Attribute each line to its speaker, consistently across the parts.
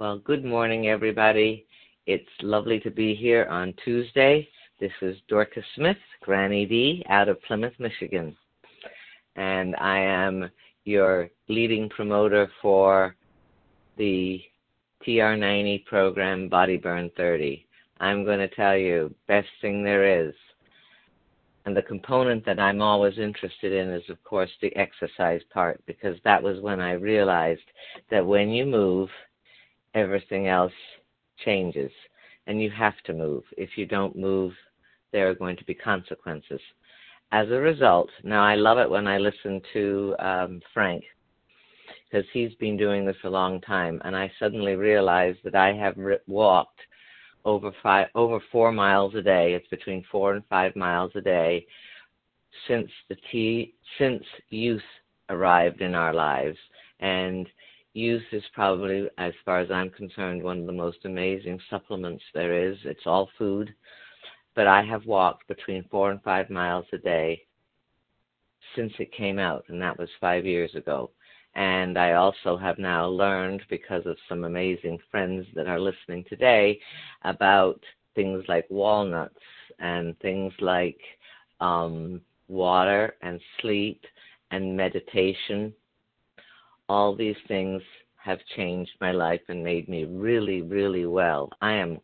Speaker 1: Well, good morning, everybody. It's lovely to be here on Tuesday. This is Dorcas Smith, Granny D, out of Plymouth, Michigan. And I am your leading promoter for the TR90 program, Body Burn 30. I'm going to tell you, best thing there is. And the component that I'm always interested in is, of course, the exercise part, because that was when I realized that when you move, everything else changes. And you have to move. If you don't move, there are going to be consequences. As a result, now I love it when I listen to um, Frank because he's been doing this a long time, and I suddenly realized that I have walked over five, over four miles a day. It's between four and five miles a day since the T, since youth arrived in our lives, and youth is probably, as far as I'm concerned, one of the most amazing supplements there is. It's all food, but I have walked between four and five miles a day since it came out, and that was five years ago. And I also have now learned, because of some amazing friends that are listening today, about things like walnuts and things like um, water and sleep and meditation all these things have changed my life and made me really, really well. I am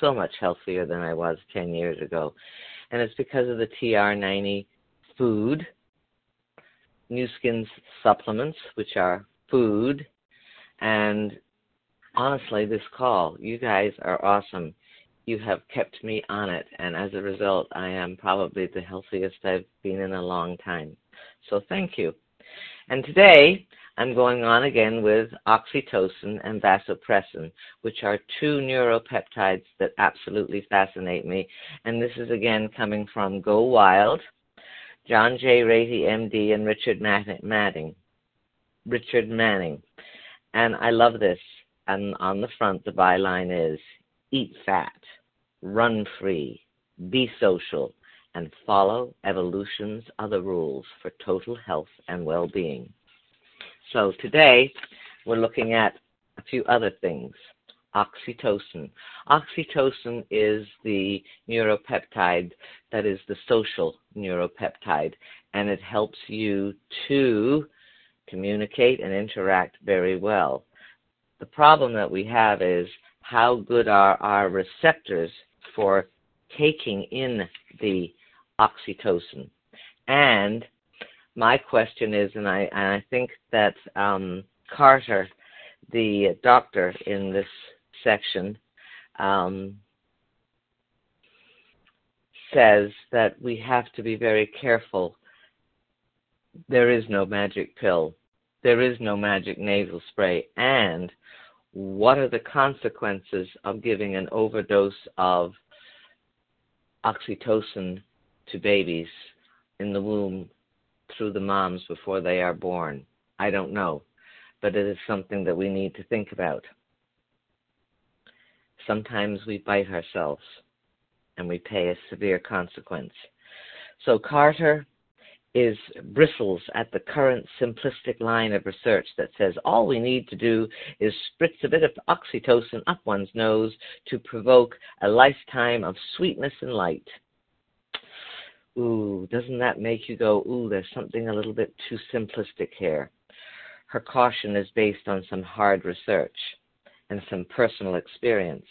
Speaker 1: so much healthier than I was 10 years ago. And it's because of the TR90 food, Nu Skin's supplements, which are food, and honestly, this call, you guys are awesome. You have kept me on it, and as a result, I am probably the healthiest I've been in a long time. So thank you. And today, I'm going on again with oxytocin and vasopressin, which are two neuropeptides that absolutely fascinate me. And this is again coming from Go Wild, John J. Ratey, MD, and Richard Manning. Richard Manning. And I love this. And on the front, the byline is Eat fat, run free, be social, and follow evolution's other rules for total health and well being. So today we're looking at a few other things. Oxytocin. Oxytocin is the neuropeptide that is the social neuropeptide, and it helps you to communicate and interact very well. The problem that we have is how good are our receptors for taking in the oxytocin? And my question is, and I and I think that um, Carter, the doctor in this section, um, says that we have to be very careful. There is no magic pill. There is no magic nasal spray. And what are the consequences of giving an overdose of oxytocin to babies in the womb through the moms before they are born. I don't know, but it is something that we need to think about. Sometimes we bite ourselves and we pay a severe consequence. So Carter is bristles at the current simplistic line of research that says all we need to do is spritz a bit of oxytocin up one's nose to provoke a lifetime of sweetness and light ooh, doesn't that make you go, ooh, there's something a little bit too simplistic here? Her caution is based on some hard research and some personal experience.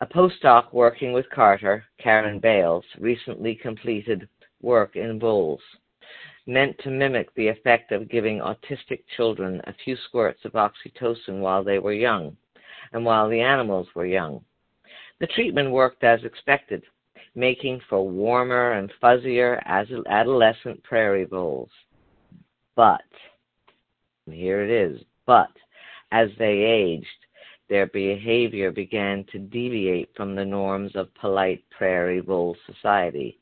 Speaker 1: A postdoc working with Carter, Karen Bales, recently completed work in voles meant to mimic the effect of giving autistic children a few squirts of oxytocin while they were young and while the animals were young. The treatment worked as expected making for warmer and fuzzier adolescent prairie voles. But, here it is, but as they aged, their behavior began to deviate from the norms of polite prairie vole society.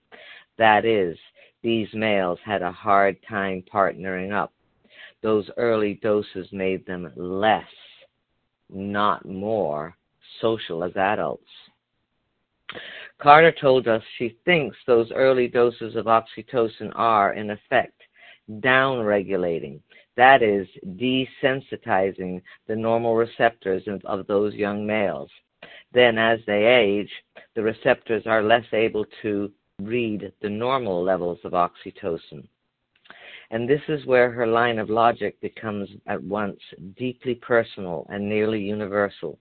Speaker 1: That is, these males had a hard time partnering up. Those early doses made them less, not more, social as adults. Carter told us she thinks those early doses of oxytocin are, in effect, down regulating that is, desensitizing the normal receptors of those young males. Then, as they age, the receptors are less able to read the normal levels of oxytocin. And this is where her line of logic becomes at once deeply personal and nearly universal.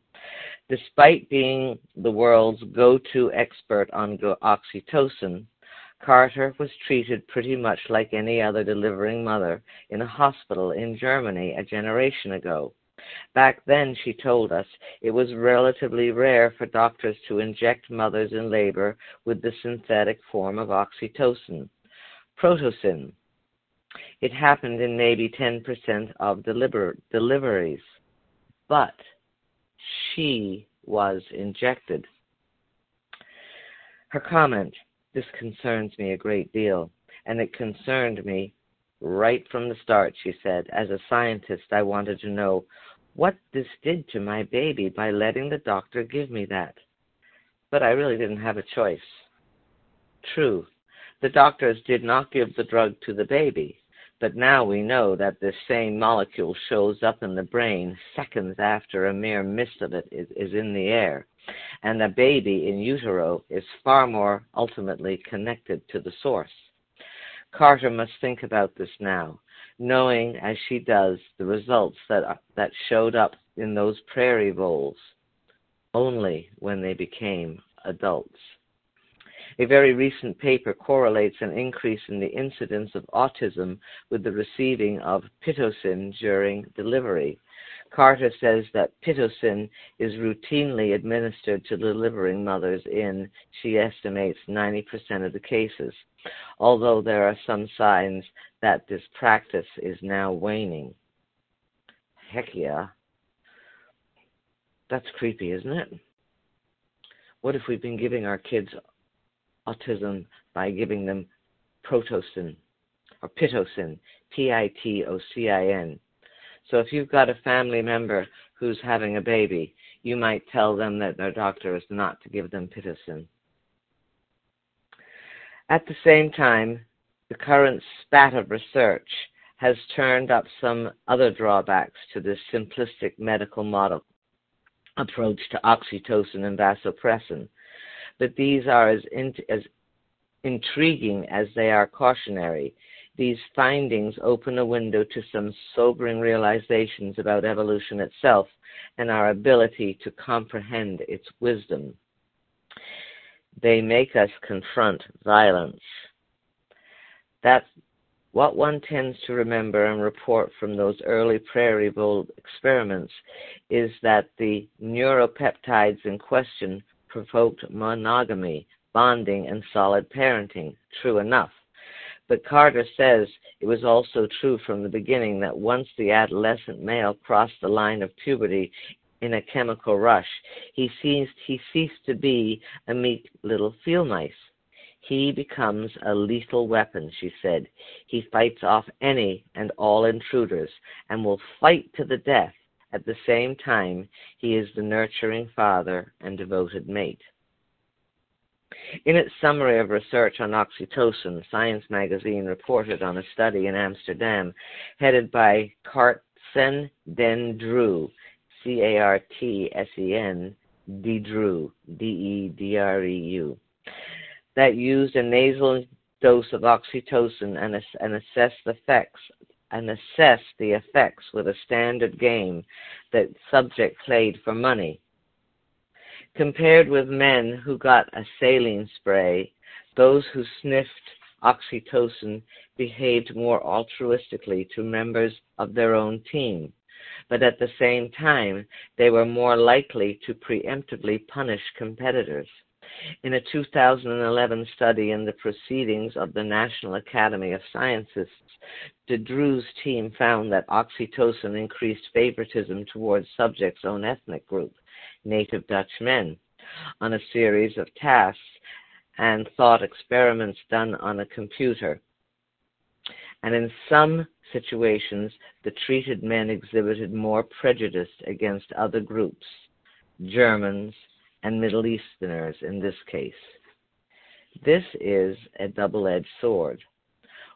Speaker 1: Despite being the world's go to expert on oxytocin, Carter was treated pretty much like any other delivering mother in a hospital in Germany a generation ago. Back then, she told us, it was relatively rare for doctors to inject mothers in labor with the synthetic form of oxytocin, Protocin. It happened in maybe 10% of deliver- deliveries. But she was injected. Her comment, this concerns me a great deal, and it concerned me right from the start, she said. As a scientist, I wanted to know what this did to my baby by letting the doctor give me that. But I really didn't have a choice. True, the doctors did not give the drug to the baby, but now we know that this same molecule shows up in the brain seconds after a mere mist of it is, is in the air and the baby in utero is far more ultimately connected to the source. Carter must think about this now, knowing as she does the results that, that showed up in those prairie voles only when they became adults. A very recent paper correlates an increase in the incidence of autism with the receiving of pitocin during delivery. Carter says that Pitocin is routinely administered to delivering mothers in, she estimates, 90% of the cases, although there are some signs that this practice is now waning. Heck yeah. That's creepy, isn't it? What if we've been giving our kids autism by giving them protocin or pitocin, P I T O C I N? So if you've got a family member who's having a baby, you might tell them that their doctor is not to give them pitocin. At the same time, the current spat of research has turned up some other drawbacks to this simplistic medical model approach to oxytocin and vasopressin, but these are as, in, as intriguing as they are cautionary these findings open a window to some sobering realizations about evolution itself and our ability to comprehend its wisdom. They make us confront violence. That's what one tends to remember and report from those early prairie vole experiments is that the neuropeptides in question provoked monogamy, bonding, and solid parenting. True enough. But Carter says it was also true from the beginning that once the adolescent male crossed the line of puberty in a chemical rush, he ceased, he ceased to be a meek little field mice. He becomes a lethal weapon, she said. He fights off any and all intruders and will fight to the death. At the same time, he is the nurturing father and devoted mate. In its summary of research on oxytocin, Science magazine reported on a study in Amsterdam headed by Cartsen Den Drew, C A R T S E N D Drew, D E D R E U, that used a nasal dose of oxytocin and, and assessed the effects and assessed the effects with a standard game that subject played for money Compared with men who got a saline spray, those who sniffed oxytocin behaved more altruistically to members of their own team, but at the same time, they were more likely to preemptively punish competitors. In a 2011 study in the Proceedings of the National Academy of Sciences, De Dreu's team found that oxytocin increased favoritism towards subjects' own ethnic group native Dutch men on a series of tasks and thought experiments done on a computer. And in some situations, the treated men exhibited more prejudice against other groups, Germans and Middle Easterners in this case. This is a double edged sword.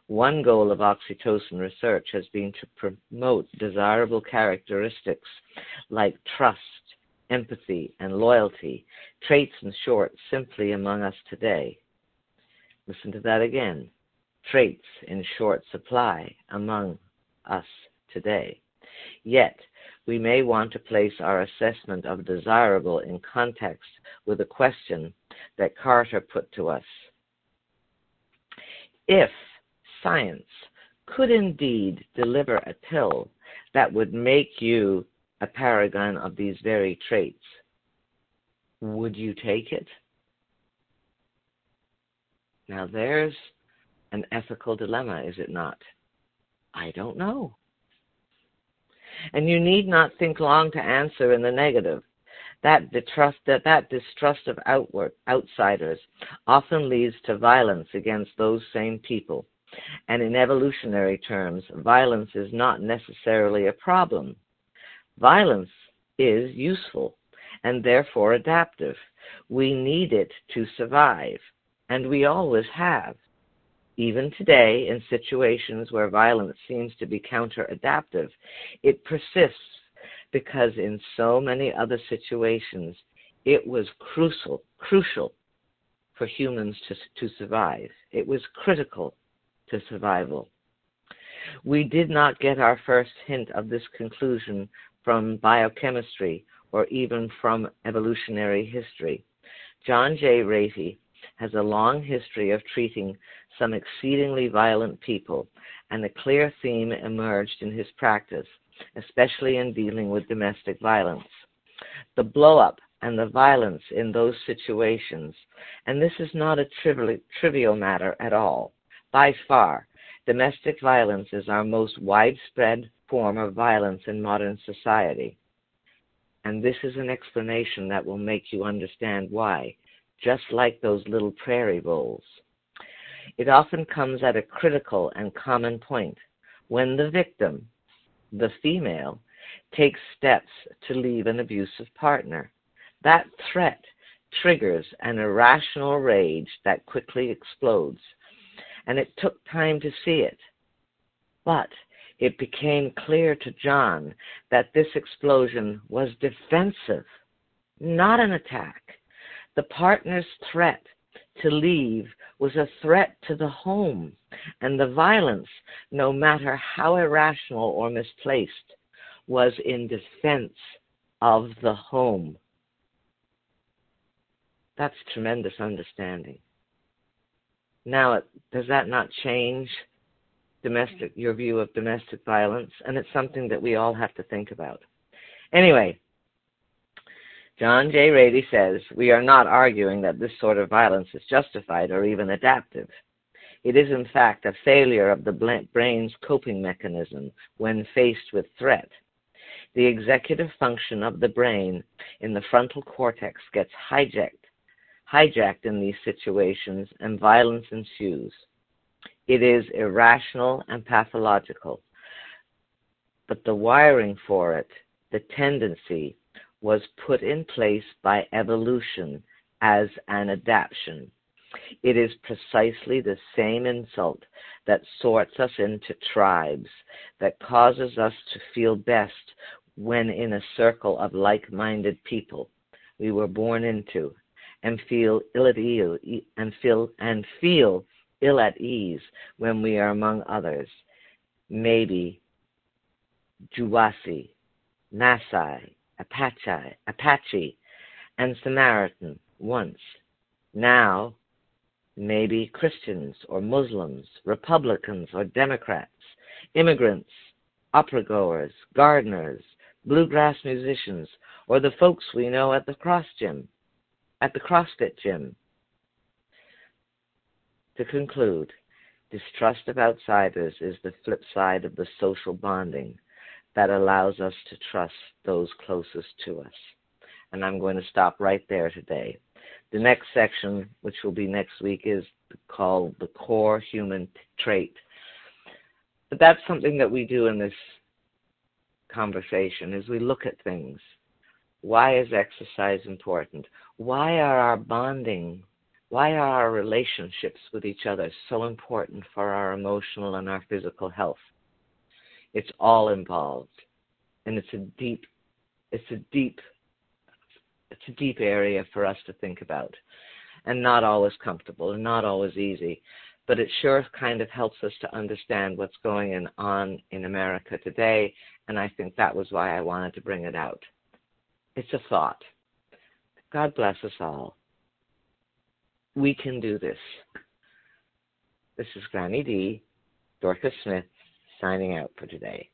Speaker 1: One goal of oxytocin research has been to promote desirable characteristics like trust, empathy, and loyalty, traits in short simply among us today. Listen to that again. Traits in short supply among us today. Yet, we may want to place our assessment of desirable in context with a question that Carter put to us. If science could indeed deliver a pill that would make you a paragon of these very traits, would you take it? Now, there's an ethical dilemma, is it not? I don't know. And you need not think long to answer in the negative. That distrust, that, that distrust of outward, outsiders often leads to violence against those same people. And in evolutionary terms, violence is not necessarily a problem. Violence is useful and therefore adaptive. We need it to survive, and we always have. Even today, in situations where violence seems to be counter-adaptive, it persists because in so many other situations it was crucial, crucial for humans to, to survive. It was critical to survival. We did not get our first hint of this conclusion from biochemistry or even from evolutionary history. John J. Ratey has a long history of treating some exceedingly violent people, and a clear theme emerged in his practice, especially in dealing with domestic violence. The blow up and the violence in those situations, and this is not a trivial matter at all. By far, domestic violence is our most widespread form of violence in modern society. And this is an explanation that will make you understand why, just like those little prairie voles. It often comes at a critical and common point when the victim, the female, takes steps to leave an abusive partner. That threat triggers an irrational rage that quickly explodes. And it took time to see it. But it became clear to John that this explosion was defensive, not an attack. The partner's threat to leave was a threat to the home, and the violence, no matter how irrational or misplaced, was in defense of the home. That's tremendous understanding. Now, does that not change domestic your view of domestic violence, and it's something that we all have to think about. Anyway, John J. Ratey says we are not arguing that this sort of violence is justified or even adaptive. It is, in fact, a failure of the brain's coping mechanism when faced with threat. The executive function of the brain in the frontal cortex gets hijacked, hijacked in these situations, and violence ensues. It is irrational and pathological. But the wiring for it, the tendency, was put in place by evolution as an adaptation. It is precisely the same insult that sorts us into tribes, that causes us to feel best when in a circle of like minded people we were born into, and feel ill at ease and feel and feel ill at ease when we are among others. Maybe Juwasi, Nasai, Apache, Apache, and Samaritan once. Now, maybe Christians or Muslims, Republicans or Democrats, immigrants, opera goers, gardeners, bluegrass musicians, or the folks we know at the cross gym, at the CrossFit gym, to conclude, distrust of outsiders is the flip side of the social bonding that allows us to trust those closest to us. And I'm going to stop right there today. The next section, which will be next week, is called the core human trait. But that's something that we do in this conversation is we look at things. Why is exercise important? Why are our bonding Why are our relationships with each other so important for our emotional and our physical health? It's all involved. And it's a deep it's a deep it's a deep area for us to think about. And not always comfortable and not always easy. But it sure kind of helps us to understand what's going on in America today, and I think that was why I wanted to bring it out. It's a thought. God bless us all. We can do this. This is Granny D, Dorcas Smith, signing out for today.